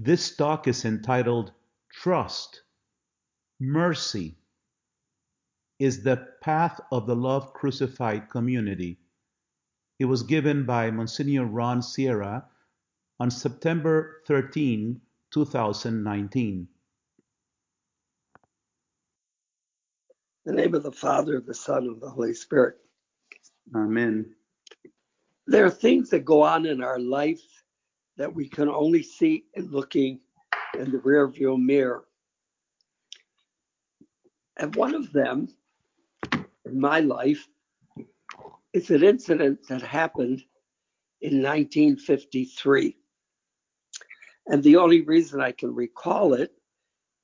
This talk is entitled Trust, Mercy is the Path of the Love Crucified Community. It was given by Monsignor Ron Sierra on September 13, 2019. In the name of the Father, the Son, and the Holy Spirit. Amen. There are things that go on in our life that we can only see in looking in the rearview mirror. And one of them in my life is an incident that happened in 1953. And the only reason I can recall it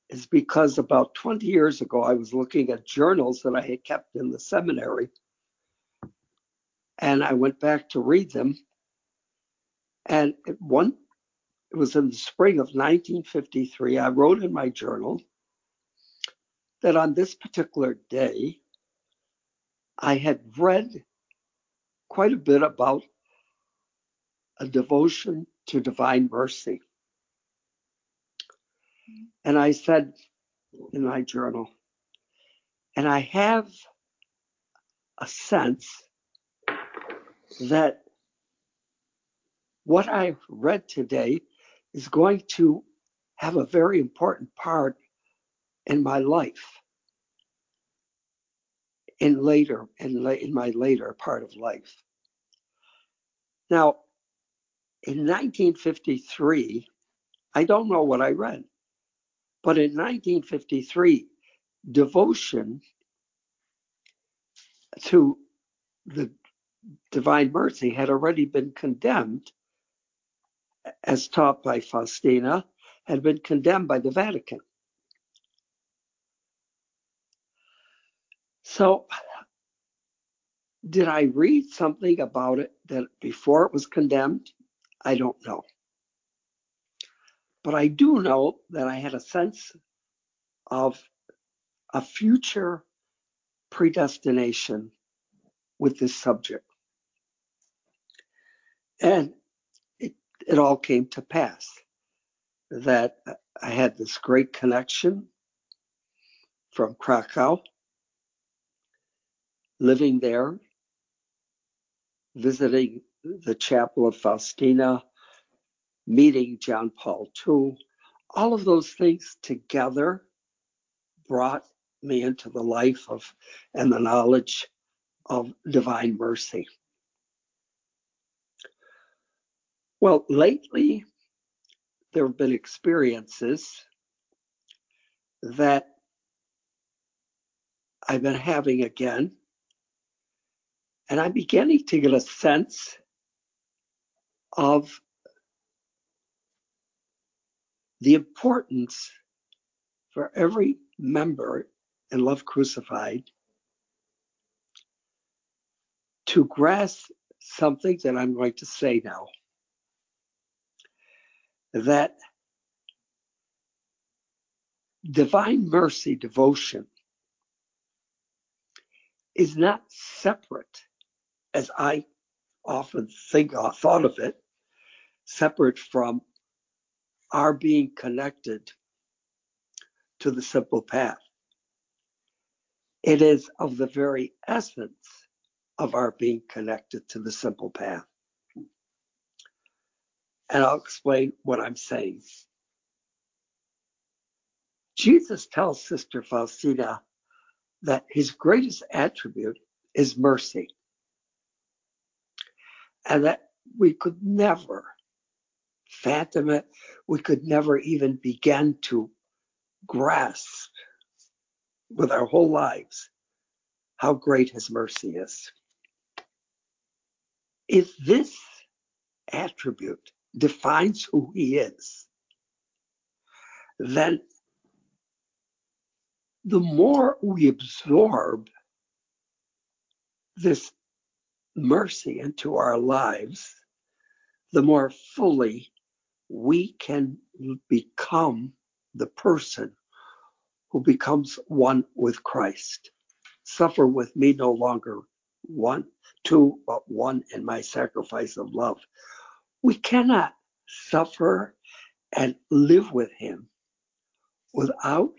is because about 20 years ago, I was looking at journals that I had kept in the seminary. And I went back to read them. And one, it was in the spring of 1953. I wrote in my journal that on this particular day, I had read quite a bit about a devotion to divine mercy. And I said in my journal, and I have a sense that what I read today is going to have a very important part in my life in later in, in my later part of life. Now, in 1953, I don't know what I read, but in 1953, devotion to the divine mercy had already been condemned, as taught by Faustina, had been condemned by the Vatican. So, did I read something about it that before it was condemned? I don't know. But I do know that I had a sense of a future predestination with this subject. And it, all came to pass that I had this great connection from Krakow living there, visiting the chapel of Faustina, meeting John Paul II, all of those things together brought me into the life of and the knowledge of divine mercy. Well, lately, there have been experiences that I've been having again and I'm beginning to get a sense of the importance for every member in Love Crucified to grasp something that I'm going to say now. That divine mercy devotion is not separate as I often think or thought of it, separate from our being connected to the simple path. It is of the very essence of our being connected to the simple path. And I'll explain what I'm saying. Jesus tells Sister Faustina that his greatest attribute is mercy and that we could never fathom it. We could never even begin to grasp with our whole lives how great his mercy is. If this attribute defines who he is, then the more we absorb this mercy into our lives, the more fully we can become the person who becomes one with Christ. Suffer with me no longer one, two, but one in my sacrifice of love. We cannot suffer and live with him without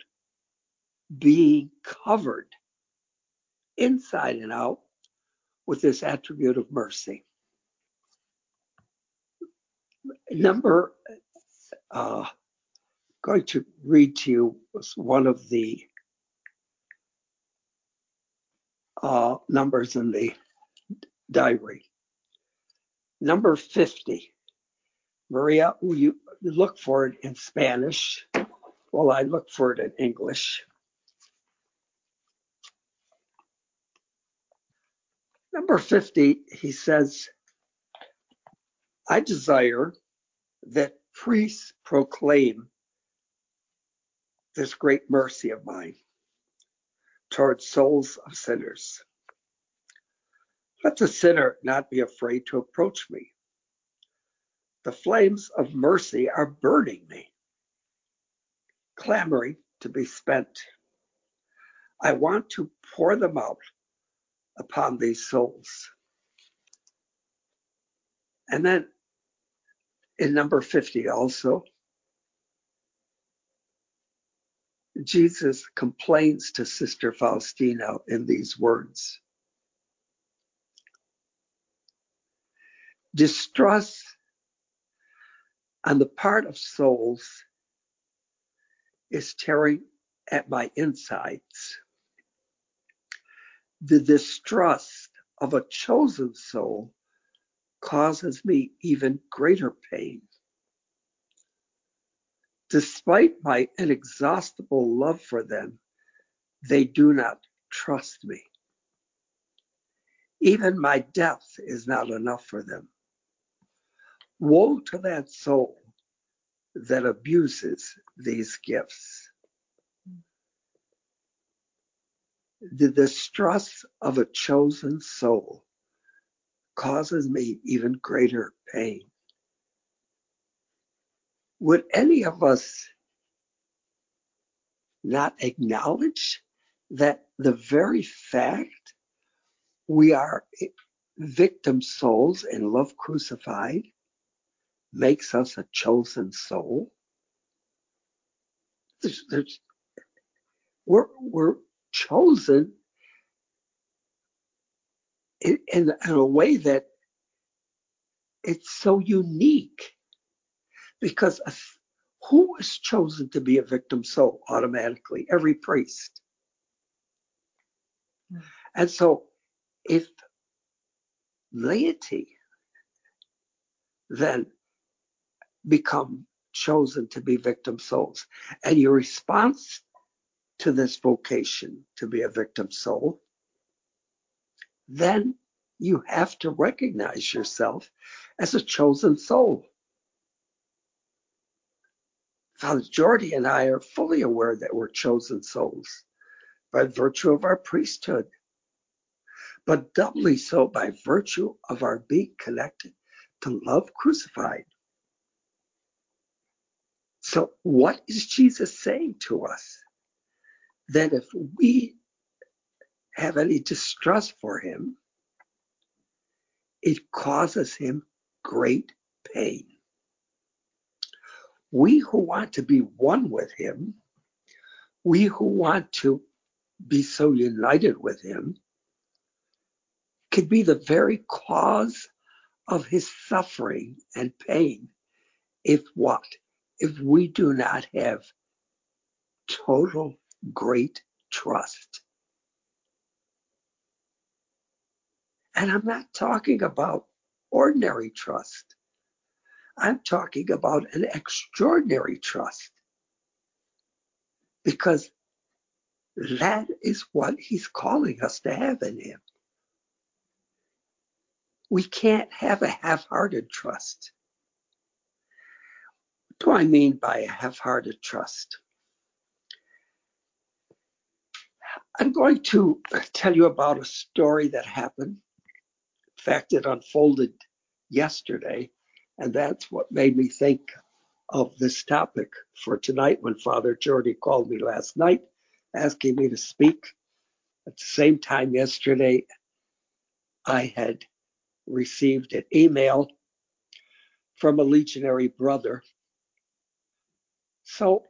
being covered inside and out with this attribute of mercy. Number, uh, going to read to you one of the uh, numbers in the diary. Number 50. Maria, will you look for it in Spanish? Well, I look for it in English. Number 50, he says, I desire that priests proclaim this great mercy of mine towards souls of sinners. Let the sinner not be afraid to approach me. The flames of mercy are burning me, clamoring to be spent. I want to pour them out upon these souls. And then in number 50 also, Jesus complains to Sister Faustina in these words Distrust on the part of souls is tearing at my insides the distrust of a chosen soul causes me even greater pain. Despite my inexhaustible love for them, they do not trust me. Even my death is not enough for them. Woe to that soul that abuses these gifts. The distrust of a chosen soul causes me even greater pain. Would any of us not acknowledge that the very fact we are victim souls in love crucified makes us a chosen soul? There's, there's, we're, we're chosen in, in, in a way that it's so unique because who is chosen to be a victim soul automatically? Every priest. Mm. And so if laity then become chosen to be victim souls and your response to this vocation to be a victim soul, then you have to recognize yourself as a chosen soul. Father Jordi and I are fully aware that we're chosen souls by virtue of our priesthood, but doubly so by virtue of our being connected to love crucified. So, what is Jesus saying to us? that if we have any distrust for him, it causes him great pain. We who want to be one with him, we who want to be so united with him, could be the very cause of his suffering and pain if what? If we do not have total great trust. And I'm not talking about ordinary trust. I'm talking about an extraordinary trust. Because that is what he's calling us to have in him. We can't have a half hearted trust. Do I mean by a half hearted trust? I'm going to tell you about a story that happened. In fact, it unfolded yesterday, and that's what made me think of this topic for tonight when Father Jordi called me last night asking me to speak. At the same time, yesterday, I had received an email from a legionary brother So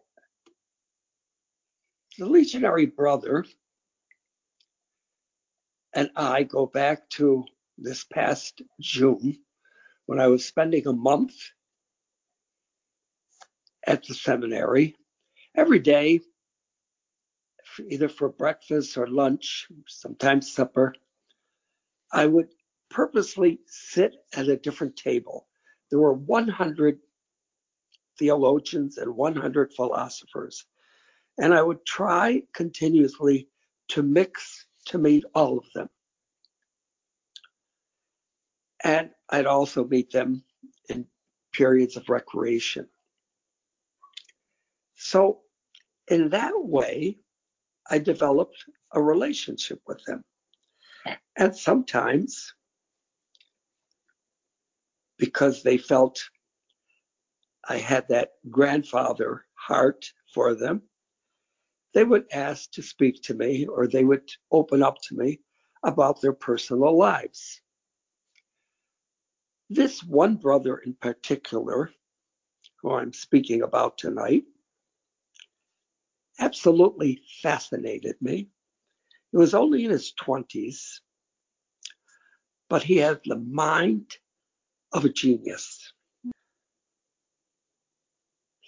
the legionary brother and I go back to this past June when I was spending a month at the seminary every day, either for breakfast or lunch, sometimes supper. I would purposely sit at a different table. There were 100 theologians and 100 philosophers. And I would try continuously to mix to meet all of them. And I'd also meet them in periods of recreation. So, in that way, I developed a relationship with them. And sometimes, because they felt I had that grandfather heart for them, they would ask to speak to me or they would open up to me about their personal lives. This one brother in particular, who I'm speaking about tonight, absolutely fascinated me. He was only in his 20s, but he had the mind of a genius.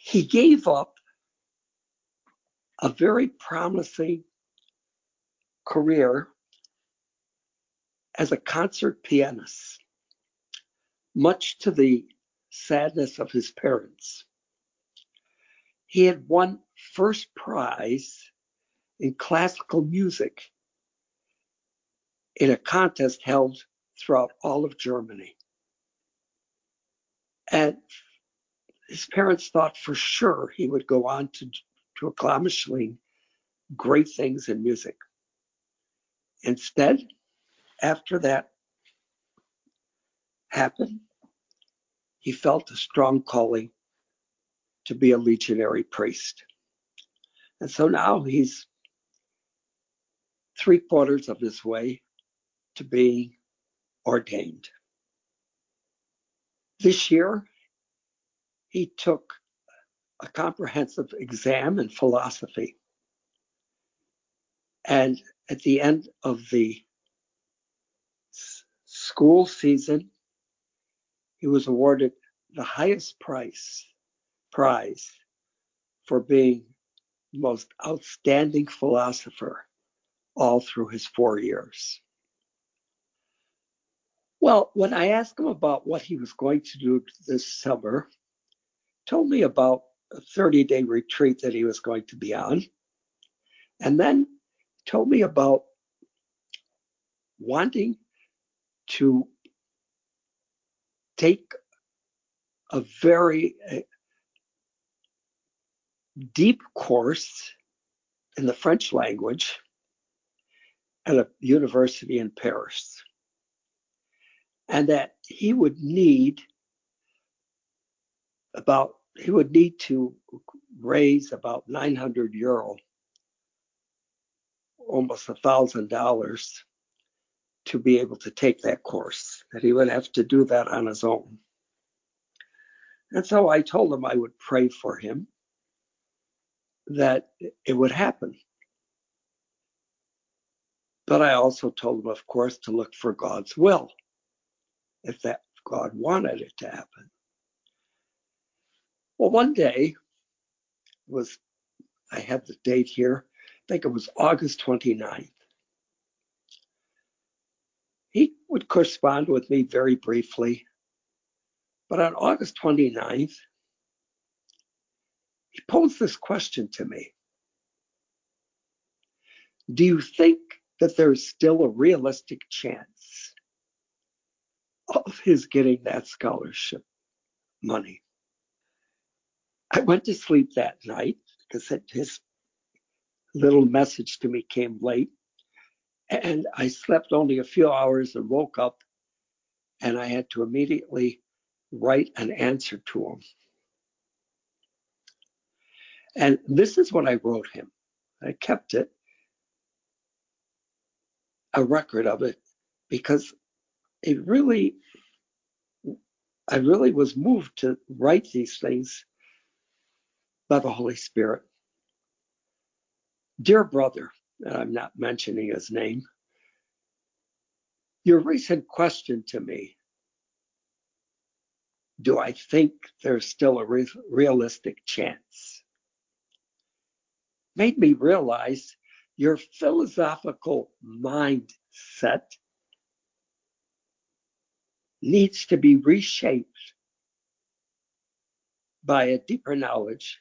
He gave up a very promising career as a concert pianist, much to the sadness of his parents. He had won first prize in classical music in a contest held throughout all of Germany. And his parents thought for sure he would go on to, to great things in music. Instead, after that happened, he felt a strong calling to be a legionary priest. And so now he's three quarters of his way to being ordained. This year, he took a comprehensive exam in philosophy. And at the end of the school season, he was awarded the highest price prize for being the most outstanding philosopher all through his four years. Well, when I asked him about what he was going to do this summer, told me about a 30 day retreat that he was going to be on, and then told me about wanting to take a very uh, deep course in the French language at a university in Paris. And that he would need about he would need to raise about 900 euro, almost a thousand dollars, to be able to take that course. That he would have to do that on his own. And so I told him I would pray for him that it would happen. But I also told him, of course, to look for God's will, if that God wanted it to happen. Well, one day was I have the date here. I think it was August 29th. He would correspond with me very briefly. But on August 29th, he posed this question to me Do you think that there's still a realistic chance of his getting that scholarship money? I went to sleep that night because his little message to me came late. And I slept only a few hours and woke up, and I had to immediately write an answer to him. And this is what I wrote him. I kept it, a record of it, because it really, I really was moved to write these things by the Holy Spirit. Dear brother, and I'm not mentioning his name, your recent question to me do I think there's still a re- realistic chance? Made me realize your philosophical mindset needs to be reshaped by a deeper knowledge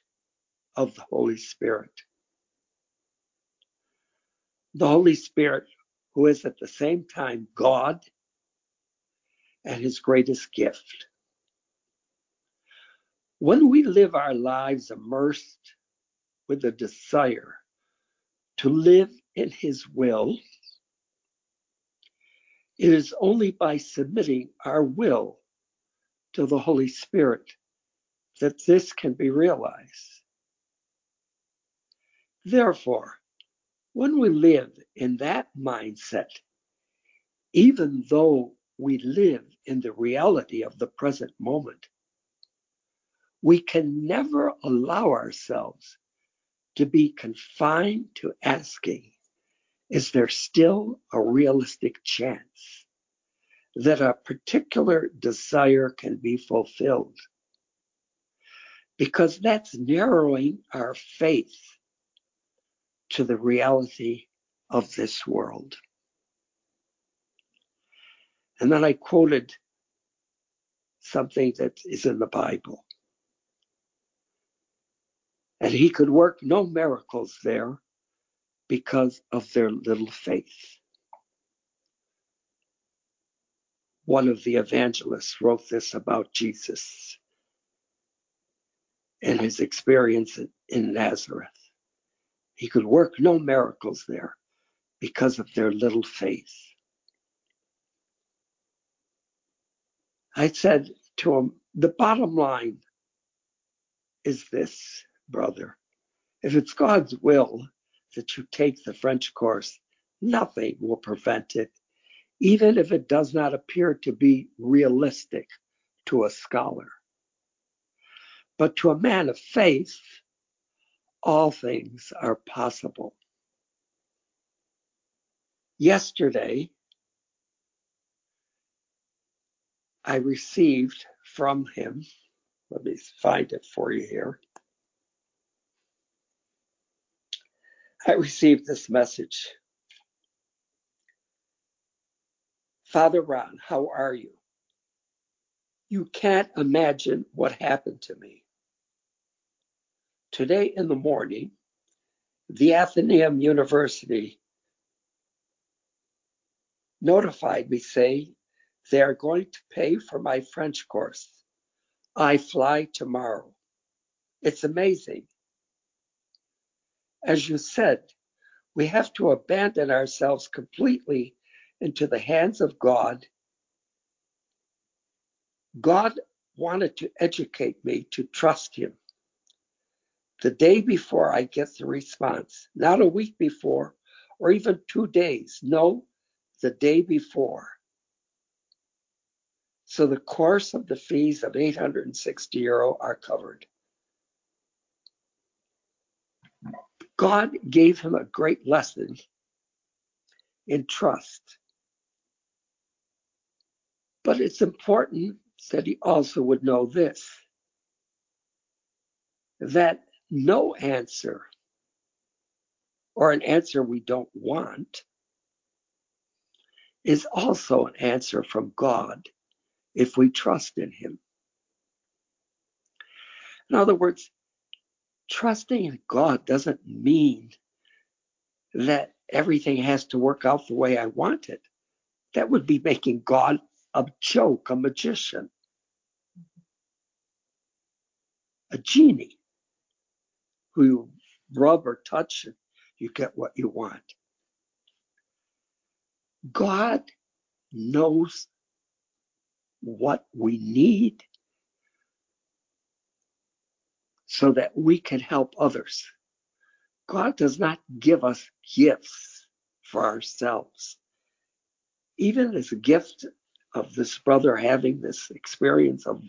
of the Holy Spirit. The Holy Spirit, who is at the same time God and his greatest gift. When we live our lives immersed with a desire to live in his will, it is only by submitting our will to the Holy Spirit that this can be realized. Therefore, when we live in that mindset, even though we live in the reality of the present moment, we can never allow ourselves to be confined to asking, is there still a realistic chance that a particular desire can be fulfilled? Because that's narrowing our faith to the reality of this world. And then I quoted something that is in the Bible. And he could work no miracles there because of their little faith. One of the evangelists wrote this about Jesus and his experience in Nazareth. He could work no miracles there because of their little faith. I said to him, the bottom line is this, brother. If it's God's will that you take the French course, nothing will prevent it, even if it does not appear to be realistic to a scholar. But to a man of faith, all things are possible. Yesterday, I received from him, let me find it for you here. I received this message. Father Ron, how are you? You can't imagine what happened to me. Today in the morning, the Athenaeum University notified me saying they are going to pay for my French course. I fly tomorrow. It's amazing. As you said, we have to abandon ourselves completely into the hands of God. God wanted to educate me to trust Him. The day before I get the response, not a week before or even two days, no, the day before. So the course of the fees of 860 euro are covered. God gave him a great lesson in trust. But it's important that he also would know this that no answer or an answer we don't want is also an answer from God if we trust in him. In other words, trusting in God doesn't mean that everything has to work out the way I want it. That would be making God a joke, a magician, a genie who you rub or touch and you get what you want. God knows what we need so that we can help others. God does not give us gifts for ourselves. Even this gift of this brother having this experience of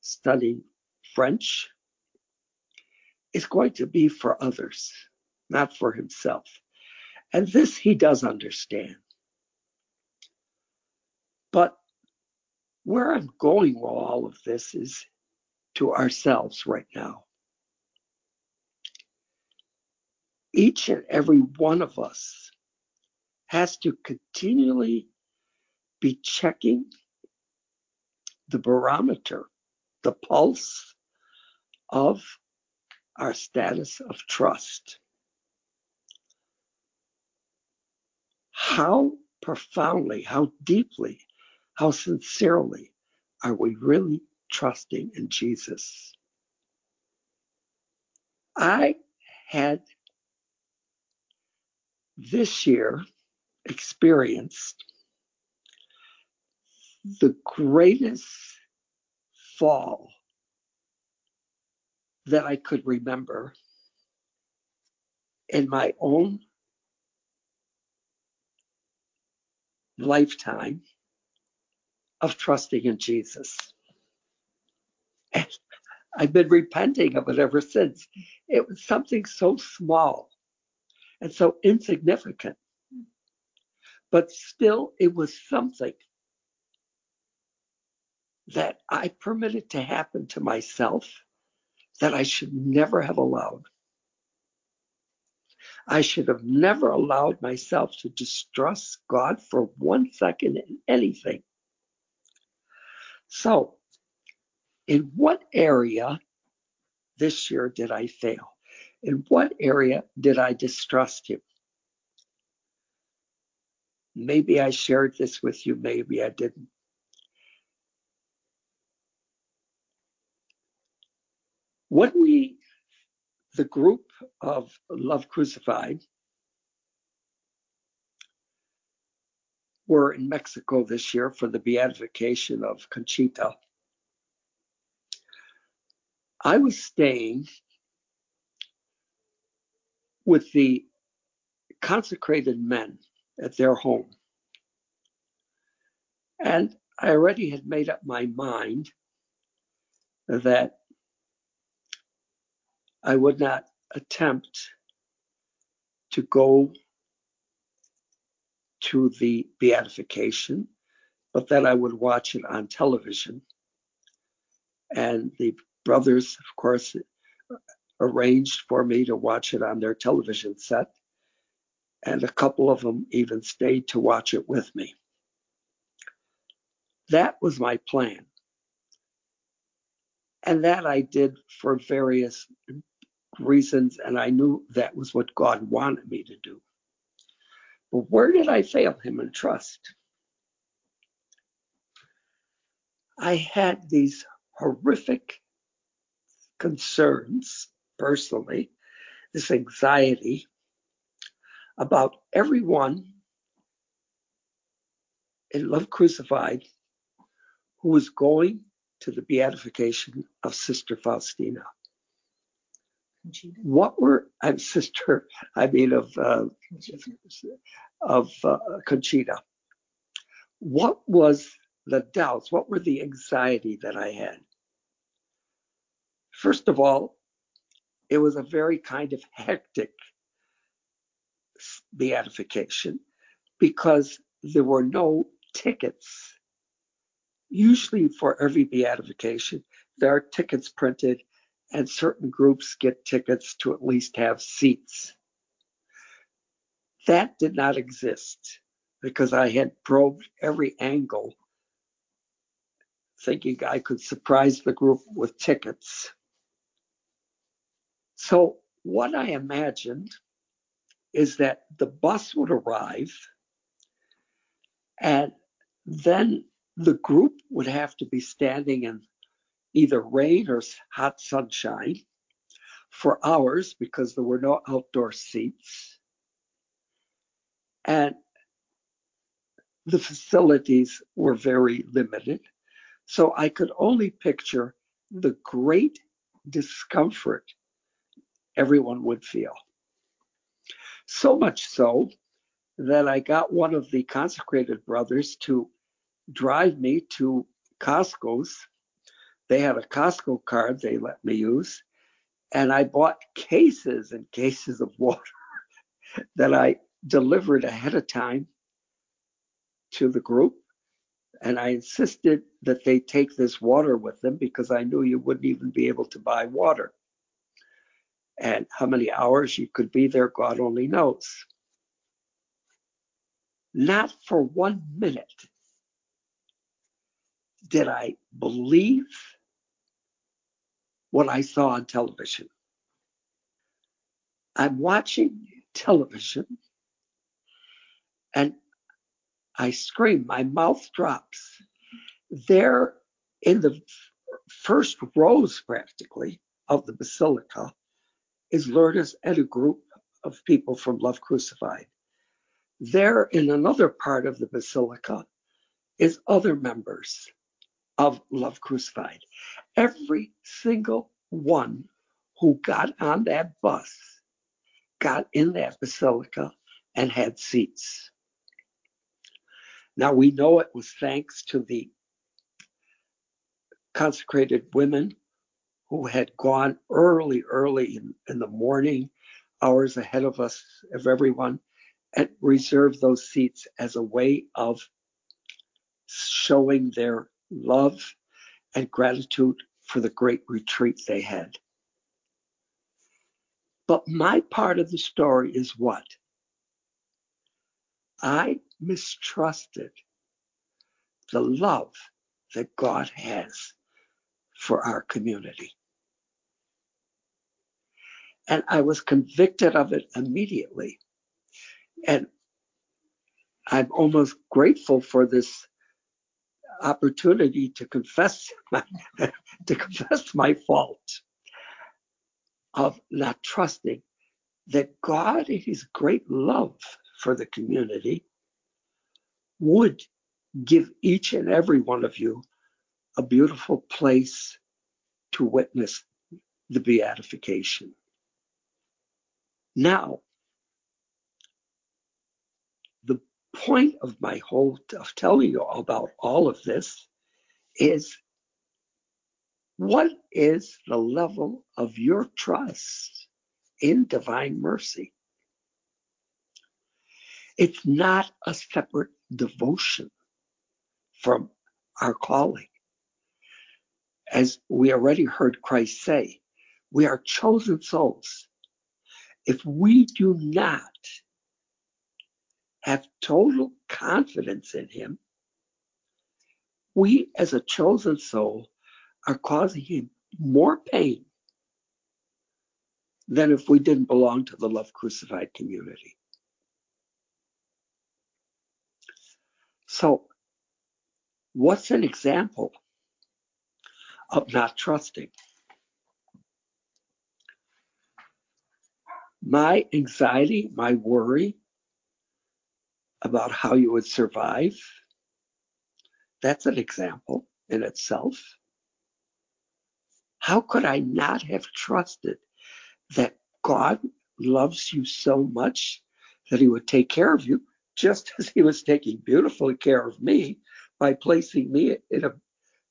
studying French, is going to be for others, not for himself. And this he does understand. But where I'm going with all of this is to ourselves right now. Each and every one of us has to continually be checking the barometer, the pulse of our status of trust. How profoundly, how deeply, how sincerely are we really trusting in Jesus? I had this year experienced the greatest fall that I could remember in my own lifetime of trusting in Jesus. And I've been repenting of it ever since. It was something so small and so insignificant, but still it was something that I permitted to happen to myself that I should never have allowed. I should have never allowed myself to distrust God for one second in anything. So, in what area this year did I fail? In what area did I distrust Him? Maybe I shared this with you, maybe I didn't. When we the group of Love Crucified were in Mexico this year for the beatification of Conchita. I was staying with the consecrated men at their home. And I already had made up my mind that I would not attempt to go to the beatification, but that I would watch it on television. And the brothers, of course, arranged for me to watch it on their television set. And a couple of them even stayed to watch it with me. That was my plan. And that I did for various reasons, and I knew that was what God wanted me to do. But where did I fail him in trust? I had these horrific concerns personally, this anxiety about everyone in Love Crucified who was going to the beatification of Sister Faustina. What were I'm sister? I mean of uh, of uh, Conchita. What was the doubts? What were the anxiety that I had? First of all, it was a very kind of hectic beatification because there were no tickets. Usually, for every beatification, there are tickets printed, and certain groups get tickets to at least have seats. That did not exist because I had probed every angle thinking I could surprise the group with tickets. So, what I imagined is that the bus would arrive and then the group would have to be standing in either rain or hot sunshine for hours because there were no outdoor seats. And the facilities were very limited. So I could only picture the great discomfort everyone would feel. So much so that I got one of the consecrated brothers to drive me to Costco's. They had a Costco card they let me use, And I bought cases and cases of water that I delivered ahead of time to the group. And I insisted that they take this water with them because I knew you wouldn't even be able to buy water. And how many hours you could be there, God only knows. Not for one minute did I believe what I saw on television. I'm watching television and I scream, my mouth drops. There in the first rows, practically, of the basilica is Lourdes and a group of people from Love Crucified. There in another part of the basilica is other members of Love Crucified. Every single one who got on that bus got in that basilica and had seats. Now we know it was thanks to the consecrated women who had gone early, early in, in the morning, hours ahead of us, of everyone, and reserved those seats as a way of showing their love and gratitude for the great retreat they had. But my part of the story is what? I mistrusted the love that God has for our community. And I was convicted of it immediately. And I'm almost grateful for this opportunity to confess my, to confess my fault of not trusting that God in his great love for the community would give each and every one of you a beautiful place to witness the beatification. Now, the point of my whole of telling you about all of this is what is the level of your trust in divine mercy? It's not a separate devotion from our calling. As we already heard Christ say, we are chosen souls. If we do not have total confidence in Him, we as a chosen soul are causing Him more pain than if we didn't belong to the Love Crucified community. So, what's an example of not trusting? My anxiety, my worry about how you would survive, that's an example in itself. How could I not have trusted that God loves you so much that he would take care of you just as he was taking beautiful care of me by placing me in a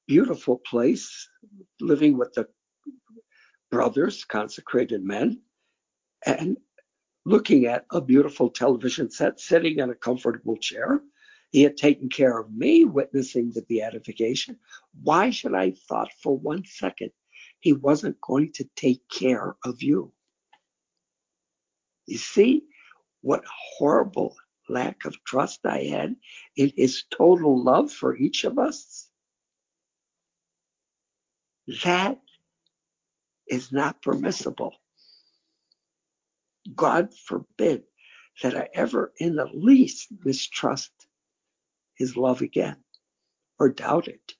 beautiful place, living with the brothers, consecrated men, and looking at a beautiful television set, sitting in a comfortable chair. He had taken care of me, witnessing the beatification. Why should I thought for one second he wasn't going to take care of you? You see what horrible lack of trust I had in his total love for each of us? That is not permissible. God forbid that I ever in the least mistrust his love again or doubt it.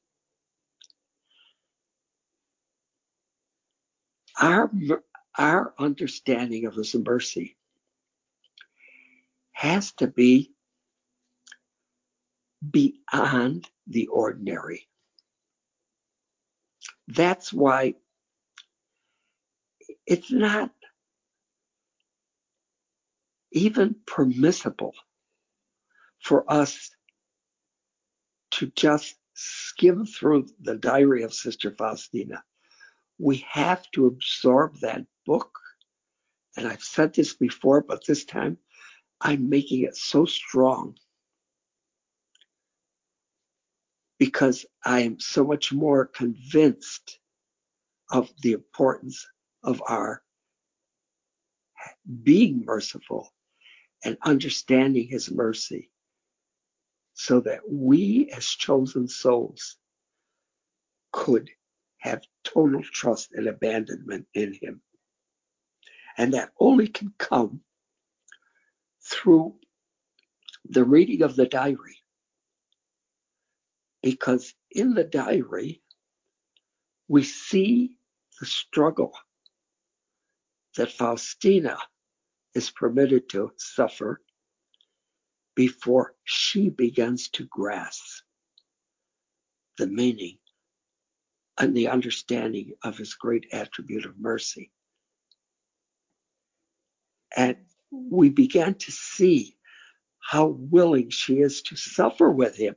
Our, our understanding of his mercy has to be beyond the ordinary. That's why it's not even permissible for us to just skim through the diary of Sister Faustina we have to absorb that book. And I've said this before, but this time I'm making it so strong because I am so much more convinced of the importance of our being merciful and understanding his mercy so that we as chosen souls could have total trust and abandonment in him. And that only can come through the reading of the diary. Because in the diary, we see the struggle that Faustina is permitted to suffer before she begins to grasp the meaning and the understanding of his great attribute of mercy. And we began to see how willing she is to suffer with him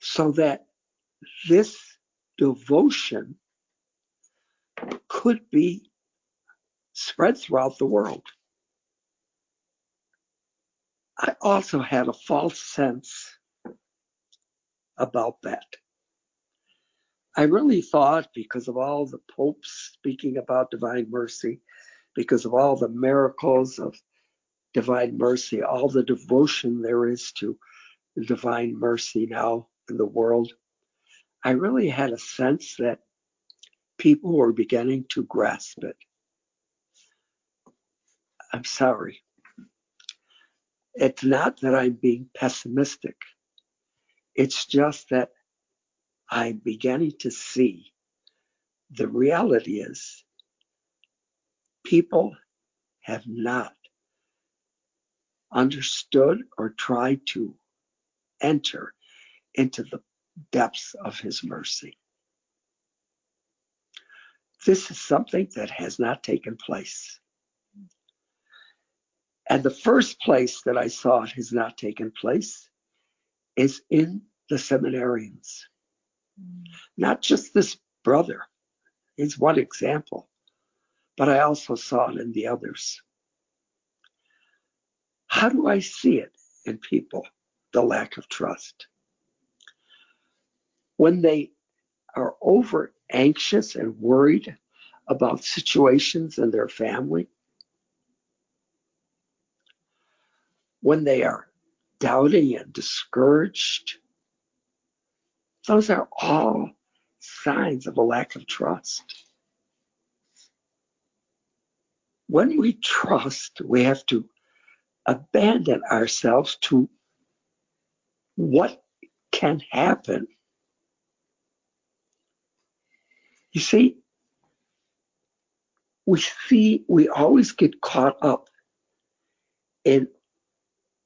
so that this devotion could be spread throughout the world. I also had a false sense about that. I really thought because of all the popes speaking about divine mercy, because of all the miracles of divine mercy, all the devotion there is to divine mercy now in the world, I really had a sense that people were beginning to grasp it. I'm sorry. It's not that I'm being pessimistic. It's just that I'm beginning to see the reality is people have not understood or tried to enter into the depths of his mercy. This is something that has not taken place. And the first place that I saw it has not taken place is in the seminarians. Hmm. Not just this brother, he's one example, but I also saw it in the others. How do I see it in people? The lack of trust. When they are over anxious and worried about situations in their family, when they are doubting and discouraged, those are all signs of a lack of trust. When we trust, we have to abandon ourselves to what can happen. You see, we see, we always get caught up in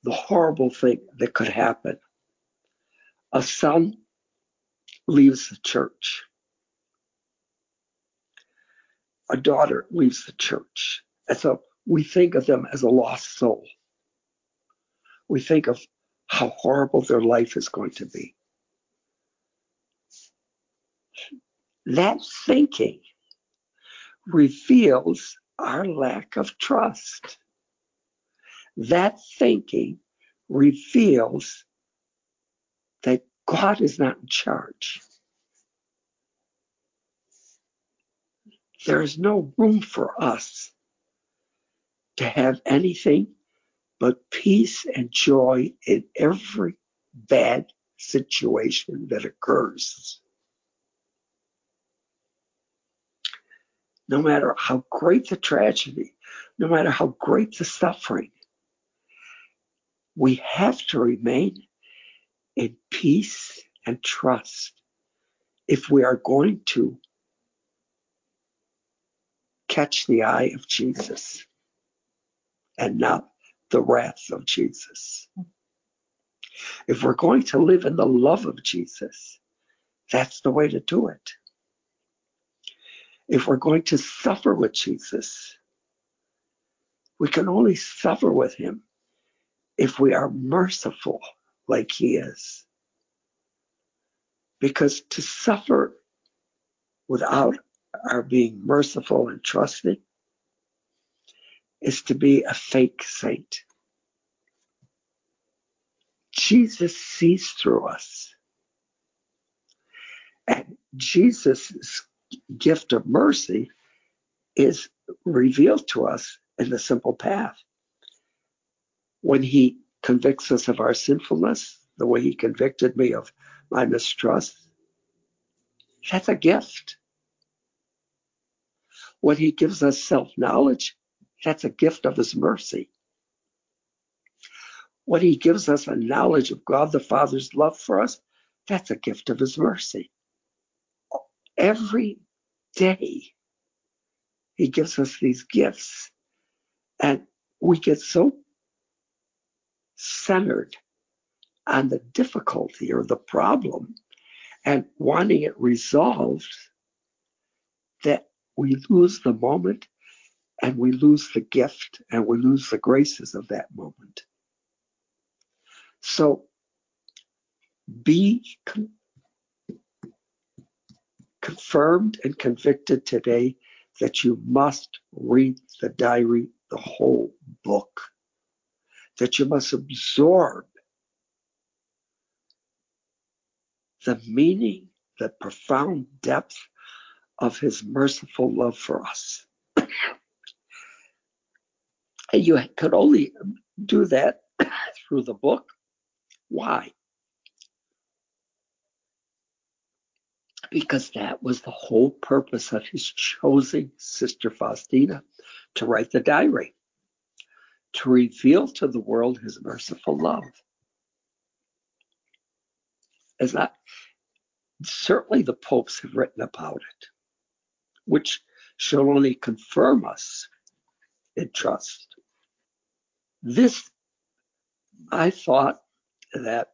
the horrible thing that could happen. A son leaves the church. A daughter leaves the church. And so we think of them as a lost soul. We think of how horrible their life is going to be. That thinking reveals our lack of trust. That thinking reveals that God is not in charge. There is no room for us to have anything but peace and joy in every bad situation that occurs. No matter how great the tragedy, no matter how great the suffering, we have to remain in peace and trust if we are going to catch the eye of Jesus and not the wrath of Jesus. If we're going to live in the love of Jesus, that's the way to do it. If we're going to suffer with Jesus, we can only suffer with him if we are merciful like he is. Because to suffer without our being merciful and trusting is to be a fake saint. Jesus sees through us. And Jesus' gift of mercy is revealed to us in the simple path. When he convicts us of our sinfulness, the way he convicted me of my mistrust, that's a gift. When he gives us self knowledge, that's a gift of his mercy. When he gives us a knowledge of God the Father's love for us, that's a gift of his mercy. Every day, he gives us these gifts. And we get so centered on the difficulty or the problem and wanting it resolved that we lose the moment and we lose the gift and we lose the graces of that moment. So be con- confirmed and convicted today that you must read the diary, the whole book, that you must absorb the meaning, the profound depth of his merciful love for us. and you could only do that through the book. Why? Because that was the whole purpose of his choosing Sister Faustina to write the diary, to reveal to the world his merciful love. It's not certainly the popes have written about it, which shall only confirm us in trust. This, I thought that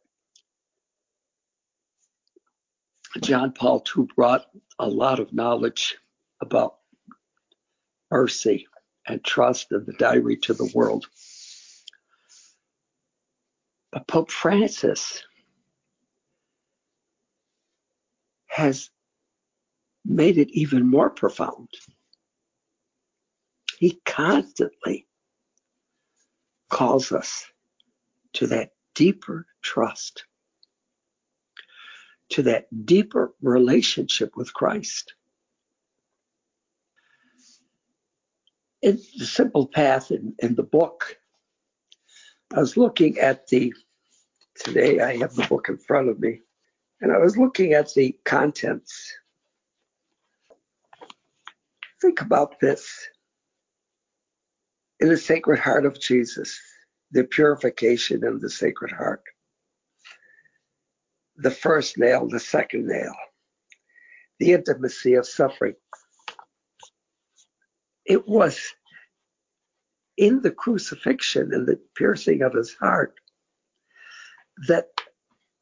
John Paul II brought a lot of knowledge about mercy and trust in the diary to the world. But Pope Francis has made it even more profound. He constantly calls us to that deeper trust, to that deeper relationship with Christ. In the simple path in, in the book, I was looking at the, today I have the book in front of me, and I was looking at the contents. Think about this. In the Sacred Heart of Jesus, the purification of the Sacred Heart. The first nail, the second nail, the intimacy of suffering. It was in the crucifixion and the piercing of his heart that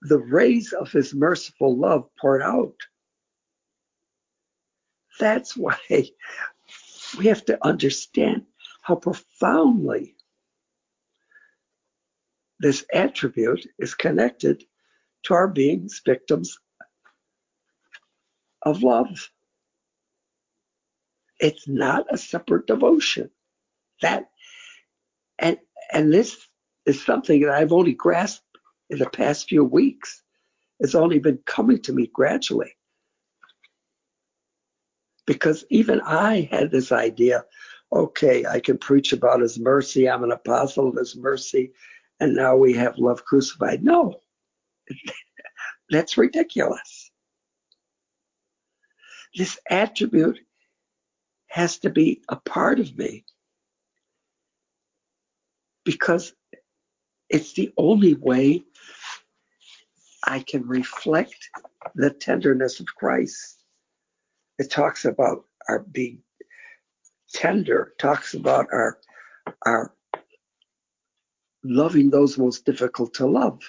the rays of his merciful love poured out. That's why we have to understand how profoundly this attribute is connected to our beings victims of love. It's not a separate devotion. That and and this is something that I've only grasped in the past few weeks. It's only been coming to me gradually. Because even I had this idea okay, I can preach about his mercy. I'm an apostle of his mercy. And now we have love crucified. No, that's ridiculous. This attribute has to be a part of me because it's the only way I can reflect the tenderness of Christ. It talks about our being tender, talks about our our loving those most difficult to love.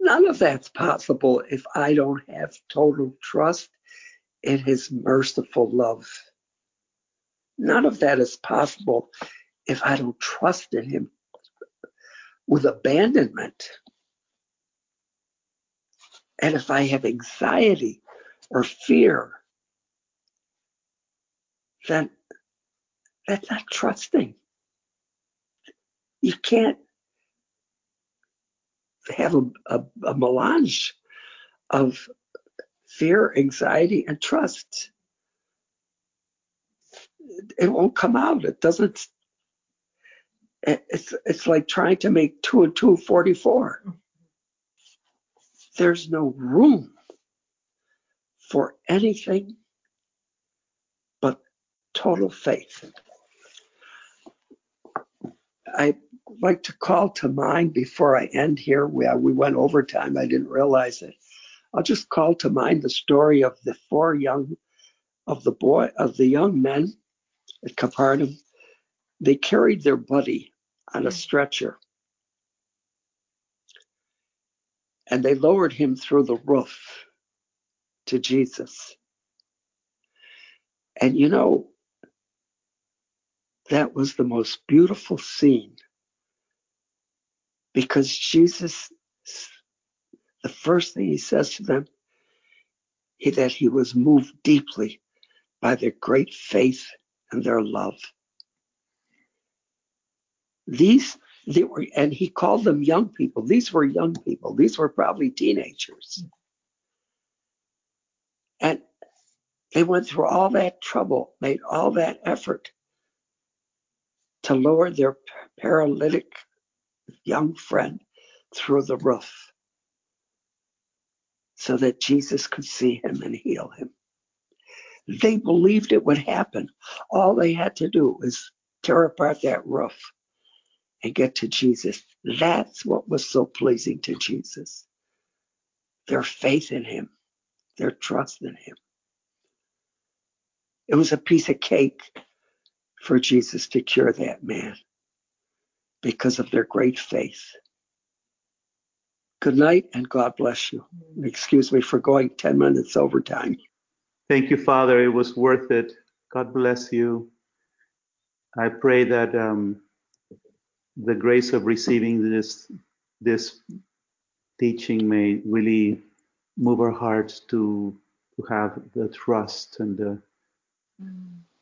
None of that's possible if I don't have total trust in his merciful love. None of that is possible if I don't trust in him with abandonment. And if I have anxiety or fear then that's not trusting. You can't have a, a, a melange of fear, anxiety, and trust. It won't come out. It doesn't. It's it's like trying to make two and two 44. There's no room for anything but total faith. I like to call to mind before I end here. We, we went over time. I didn't realize it. I'll just call to mind the story of the four young, of the boy, of the young men at Capernaum. They carried their buddy on a stretcher and they lowered him through the roof to Jesus. And you know, that was the most beautiful scene because Jesus, the first thing he says to them, he, that he was moved deeply by their great faith and their love. These, they were, and he called them young people. These were young people. These were probably teenagers. And they went through all that trouble, made all that effort to lower their paralytic young friend through the roof so that Jesus could see him and heal him. They believed it would happen. All they had to do was tear apart that roof and get to Jesus. That's what was so pleasing to Jesus. Their faith in him, their trust in him. It was a piece of cake for Jesus to cure that man because of their great faith. Good night and God bless you. Excuse me for going 10 minutes over time. Thank you, Father. It was worth it. God bless you. I pray that um, the grace of receiving this this teaching may really move our hearts to to have the trust and the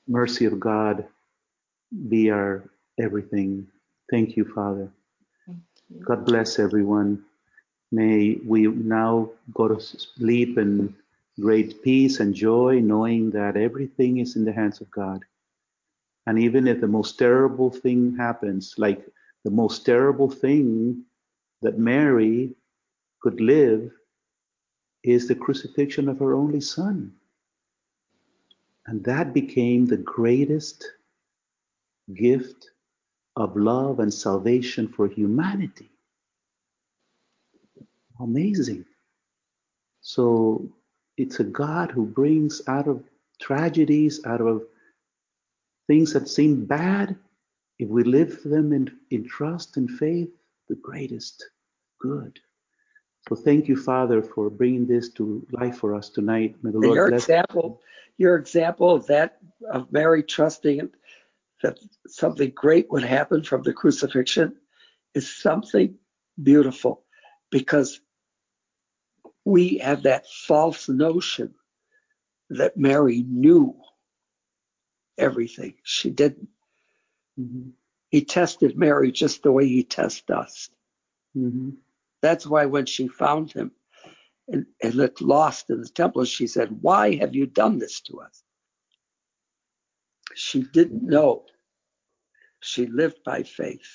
mercy of God be our everything. Thank you, Father. Thank you. God bless everyone. May we now go to sleep in great peace and joy, knowing that everything is in the hands of God. And even if the most terrible thing happens, like the most terrible thing that Mary could live is the crucifixion of her only son. And that became the greatest gift of love and salvation for humanity. Amazing. So it's a God who brings out of tragedies, out of things that seem bad, if we live them in, in trust and faith, the greatest good. So thank you, Father, for bringing this to life for us tonight. May the Lord your bless example, your example of that of Mary trusting that something great would happen from the crucifixion is something beautiful because we have that false notion that Mary knew everything. She didn't. Mhm. He tested Mary just the way he tests us. Mhm. That's why when she found him and, and looked lost in the temple, she said, Why have you done this to us? She didn't know. She lived by faith.